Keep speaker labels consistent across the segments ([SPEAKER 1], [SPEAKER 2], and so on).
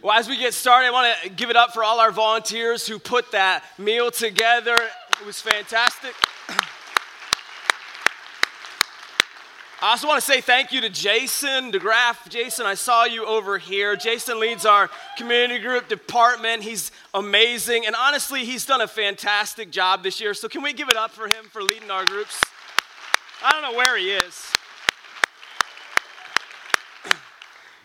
[SPEAKER 1] Well, as we get started, I want to give it up for all our volunteers who put that meal together. It was fantastic. I also want to say thank you to Jason DeGraff. Jason, I saw you over here. Jason leads our community group department. He's amazing. And honestly, he's done a fantastic job this year. So, can we give it up for him for leading our groups? I don't know where he is.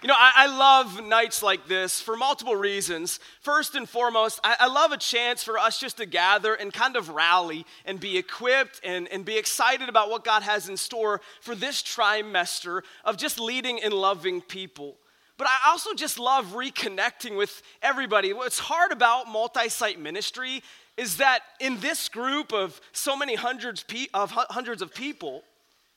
[SPEAKER 1] You know, I, I, love nights like this for multiple reasons. First and foremost, I, I, love a chance for us just to gather and kind of rally and be equipped and, and be excited about what God has in store for this trimester of just leading and loving people. But I also just love reconnecting with everybody. What's hard about multi site ministry is that in this group of so many hundreds of hundreds of people,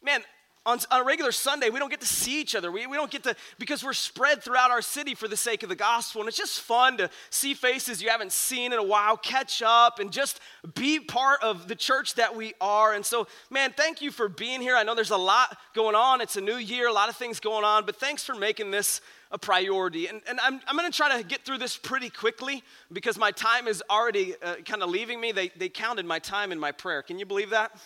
[SPEAKER 1] man, on, on, a regular Sunday, we don't get to see each other. We, we don't get to, because we're spread throughout our city for the sake of the gospel. And it's just fun to see faces you haven't seen in a while, catch up, and just be part of the church that we are. And so, man, thank you for being here. I know there's a lot going on. It's a new year, a lot of things going on, but thanks for making this a priority. And, and I'm, I'm going to try to get through this pretty quickly because my time is already uh, kind of leaving me. They, they counted my time in my prayer. Can you believe that?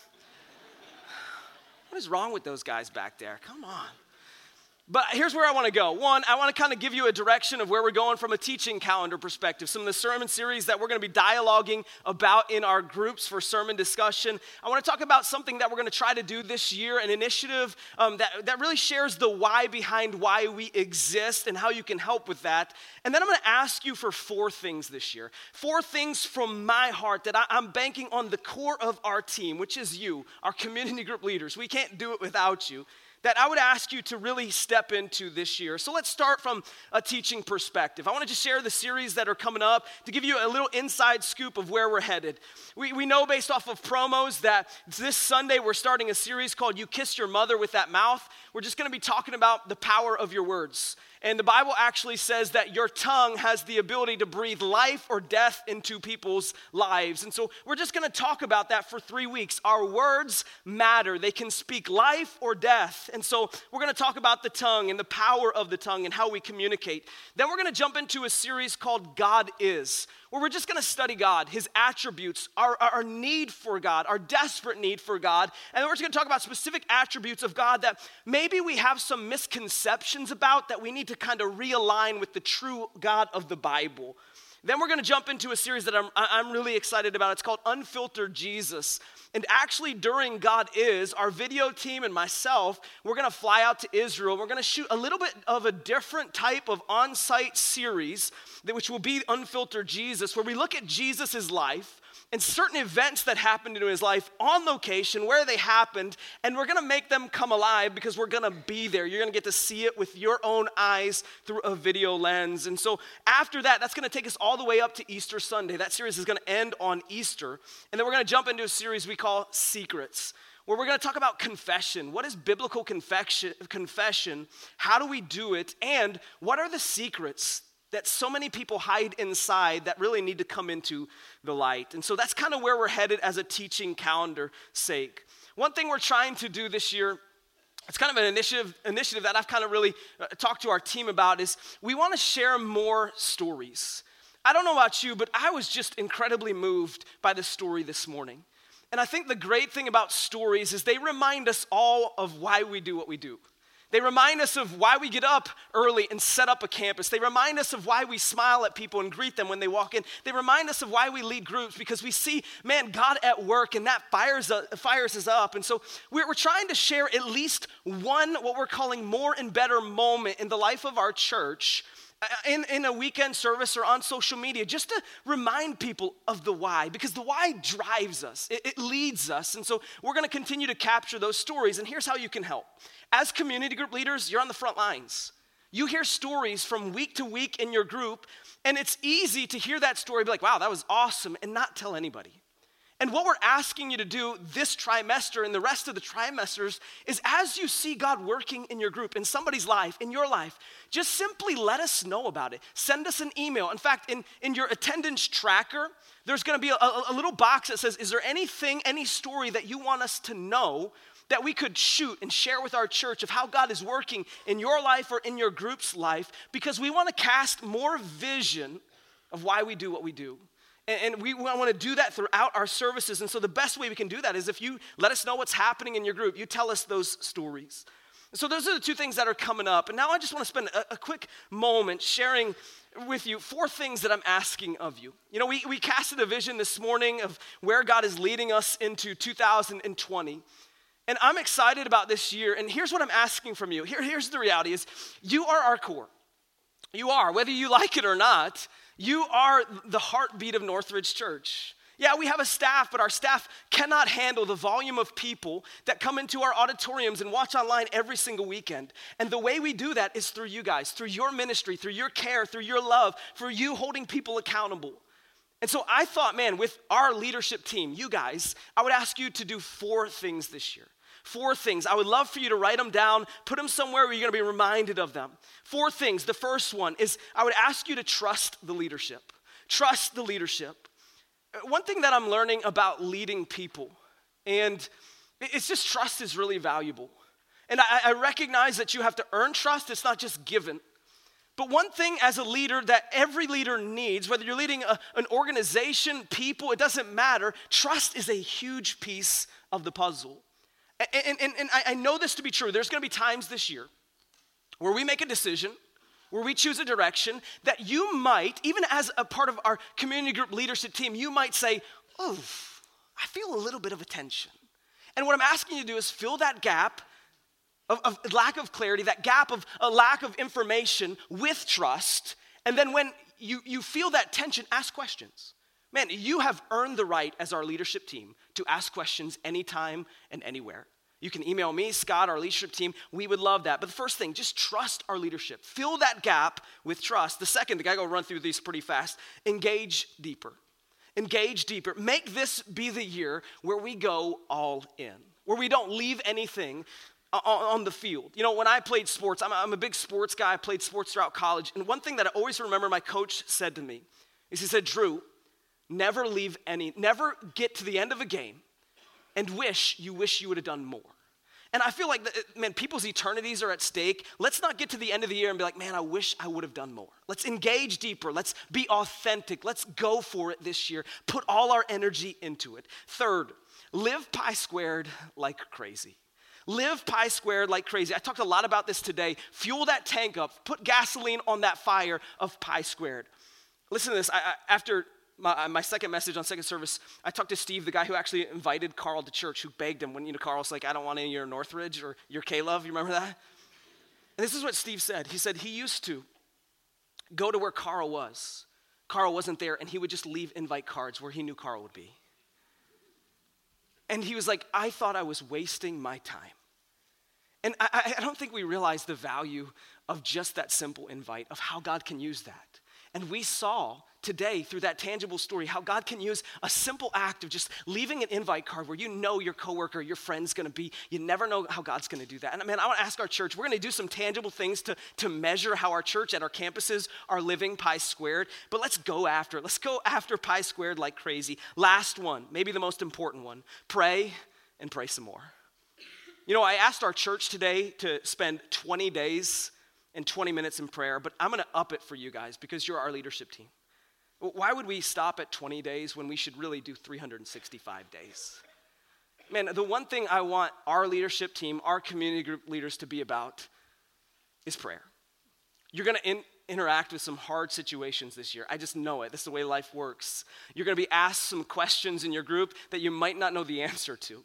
[SPEAKER 1] What is wrong with those guys back there? Come on. But here's where I want to go. One, I want to kind of give you a direction of where we're going from a teaching calendar perspective. Some of the sermon series that we're going to be dialoguing about in our groups for sermon discussion. I want to talk about something that we're going to try to do this year, an initiative um, that, that really shares the why behind why we exist and how you can help with that. And then I'm going to ask you for four things this year. Four things from my heart that I, I'm banking on the core of our team, which is you, our community group leaders. We can't do it without you that I would ask you to really step into this year. So let's start from a teaching perspective. I want to just share the series that are coming up to give you a little inside scoop of where we're headed. We, we know based off of promos that this Sunday we're starting a series called You Kiss Your Mother with That Mouth. We're just going to be talking about the power of your words. And the Bible actually says that your tongue has the ability to breathe life or death into people's lives. And so we're just going to talk about that for three weeks. Our words matter, they can speak life or death. And so we're going to talk about the tongue and the power of the tongue and how we communicate. Then we're going to jump into a series called God Is where we're just going to study God, His attributes, our, our need for God, our desperate need for God. And then we're just going to talk about specific attributes of God that maybe we have some misconceptions about that we need to kind of realign with the true God of the Bible. Then we're going to jump into a series that I'm, I'm really excited about. It's called Unfiltered Jesus. And actually, during God Is, our video team and myself, we're going to fly out to Israel. We're going to shoot a little bit of a different type of on site series, which will be Unfiltered Jesus, where we look at Jesus' life and certain events that happened in his life on location, where they happened, and we're gonna make them come alive because we're gonna be there. You're gonna get to see it with your own eyes through a video lens. And so after that, that's gonna take us all the way up to Easter Sunday. That series is gonna end on Easter. And then we're gonna jump into a series we call Secrets where we're to talk about confession. What is biblical confession, confession? How do we do it? And what are the secrets that so many people hide inside that really need to come into the light. And so that's kind of where we're headed as a teaching calendar sake. One thing we're trying to do this year it's kind of an initiative, initiative that I've kind of really uh, talked to our team about is we want to share more stories. I don't know about you, but I was just incredibly moved by the story this morning. And I think the great thing about stories is they remind us all of why we do what we do. They remind us of why we get up early and set up a campus. They remind us of why we smile at people and greet them when they walk in. They remind us of why we lead groups because we see, man, God at work and that fires, uh, fires us up. And so we're, we're trying to share at least one, what we're calling more and better moment in the life of our church Uh, in, in a weekend service or on social media just to remind people of the why because the why drives us it, it leads us and so we're going to continue to capture those stories and here's how you can help as community group leaders, you're on the front lines. You hear stories from week to week in your group, and it's easy to hear that story, be like, wow, that was awesome, and not tell anybody. And what we're asking you to do this trimester and the rest of the trimesters is as you see God working in your group, in somebody's life, in your life, just simply let us know about it. Send us an email. In fact, in, in your attendance tracker, there's gonna be a, a, a little box that says, Is there anything, any story that you want us to know that we could shoot and share with our church of how God is working in your life or in your group's life because we want to cast more vision of why we do what we do. And, we want to do that throughout our services. And so, the best way we can do that is if you let us know what's happening in your group, you tell us those stories. So, those are the two things that are coming up. And now I just want to spend a, quick moment sharing with you four things that I'm asking of you. You know, we, we casted a vision this morning of where God is leading us into 2020. And I'm excited about this year. And here's what I'm asking from you. Here, here's the reality is you are our core. You are, whether you like it or not, you are the heartbeat of Northridge Church. Yeah, we have a staff, but our staff cannot handle the volume of people that come into our auditoriums and watch online every single weekend. And the way we do that is through you guys, through your ministry, through your care, through your love, for you holding people accountable. And so I thought, man, with our leadership team, you guys, I would ask you to do four things this year. Four things. I would love for you to write them down, put them somewhere where you're gonna be reminded of them. Four things. The first one is I would ask you to trust the leadership. Trust the leadership. Uh, one thing that I'm learning about leading people, and it's just trust is really valuable. And I, I, recognize that you have to earn trust, it's not just given. But one thing as a leader that every leader needs, whether you're leading a, an organization, people, it doesn't matter, trust is a huge piece of the puzzle. And, and, and I, know this to be true. There's gonna be times this year where we make a decision where we choose a direction that you might, even as a part of our community group leadership team, you might say, Oh, I feel a little bit of a tension. And what I'm asking you to do is fill that gap of, of lack of clarity, that gap of a lack of information with trust. And then when you, you feel that tension, ask questions. Man, you have earned the right as our leadership team to ask questions anytime and anywhere. You can email me, Scott, our leadership team. We would love that. But the first thing, just trust our leadership. Fill that gap with trust. The second, the guy go run through these pretty fast. Engage deeper. Engage deeper. Make this be the year where we go all in, where we don't leave anything on the field. You know, when I played sports, I'm a, I'm a big sports guy. I played sports throughout college. And one thing that I always remember my coach said to me is he said, Drew, never leave any, never get to the end of a game and wish you wish you would have done more. And I feel like, man, people's eternities are at stake. Let's not get to the end of the year and be like, man, I wish I would have done more. Let's engage deeper. Let's be authentic. Let's go for it this year. Put all our energy into it. Third, live pi squared like crazy. Live pi squared like crazy. I talked a lot about this today. Fuel that tank up, put gasoline on that fire of pi squared. Listen to this. I, I, after my, uh, my, second message on second service, I talked to Steve, the guy who actually invited Carl to church, who begged him when, you know, Carl's like, I don't want any of your Northridge or your K-Love. You remember that? And this is what Steve said. He said he used to go to where Carl was. Carl wasn't there, and he would just leave invite cards where he knew Carl would be. And he was like, I thought I was wasting my time. And I, I don't think we realize the value of just that simple invite, of how God can use that. And we saw today through that tangible story how God can use a simple act of just leaving an invite card where you know your coworker, your friend's gonna be. You never know how God's gonna do that. And man, I wanna ask our church, we're gonna do some tangible things to, to measure how our church at our campuses are living pi squared. But let's go after it. Let's go after pi squared like crazy. Last one, maybe the most important one pray and pray some more. You know, I asked our church today to spend 20 days and 20 minutes in prayer, but I'm gonna up it for you guys because you're our leadership team. Why would we stop at 20 days when we should really do 365 days? Man, the one thing I want our leadership team, our community group leaders to be about is prayer. You're gonna in, interact with some hard situations this year. I just know it. This is the way life works. You're gonna be asked some questions in your group that you might not know the answer to.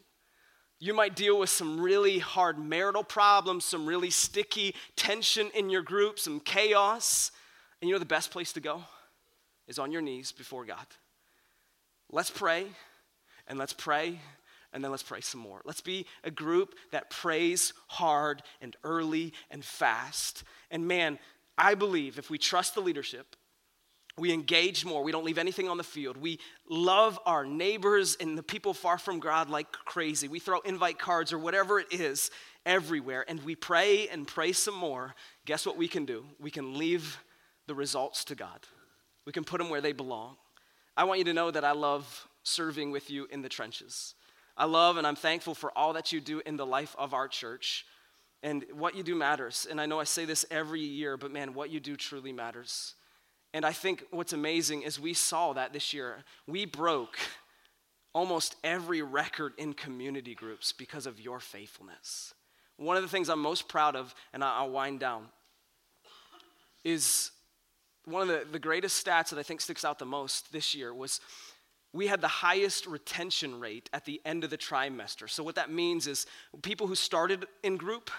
[SPEAKER 1] You might deal with some really hard marital problems, some really sticky tension in your group, some chaos. And you know the best place to go? Is on your knees before God. Let's pray, and let's pray, and then let's pray some more. Let's be a group that prays hard and early and fast. And man, I believe if we trust the leadership, we engage more. We don't leave anything on the field. We love our neighbors and the people far from God like crazy. We throw invite cards or whatever it is everywhere, and we pray and pray some more. Guess what we can do? We can leave the results to God. We can put them where they belong. I want you to know that I love serving with you in the trenches. I love and I'm thankful for all that you do in the life of our church. And what you do matters. And I know I say this every year, but man, what you do truly matters. And I think what's amazing is we saw that this year. We broke almost every record in community groups because of your faithfulness. One of the things I'm most proud of, and I'll wind down, is one of the, the greatest stats that I think sticks out the most this year was we had the highest retention rate at the end of the trimester. So, what that means is people who started in group,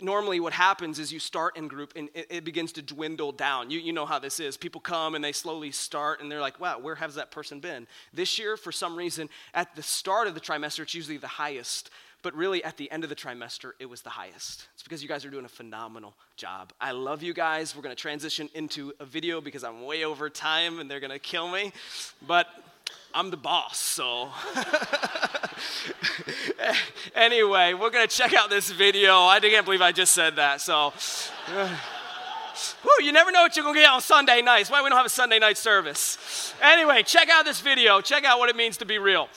[SPEAKER 1] normally what happens is you start in group and it, it, begins to dwindle down. You, you know how this is. People come and they slowly start and they're like, wow, where has that person been? This year, for some reason, at the start of the trimester, it's usually the highest. But really, at the end of the trimester, it was the highest. It's because you guys are doing a phenomenal job. I love you guys. We're going to transition into a video because I'm way over time and they're going to kill me. But I'm the boss, so. anyway, we're going to check out this video. I can't believe I just said that. So, Whew, you never know what you're going to get on Sunday nights. Why we don't have a Sunday night service? Anyway, check out this video. Check out what it means to be real.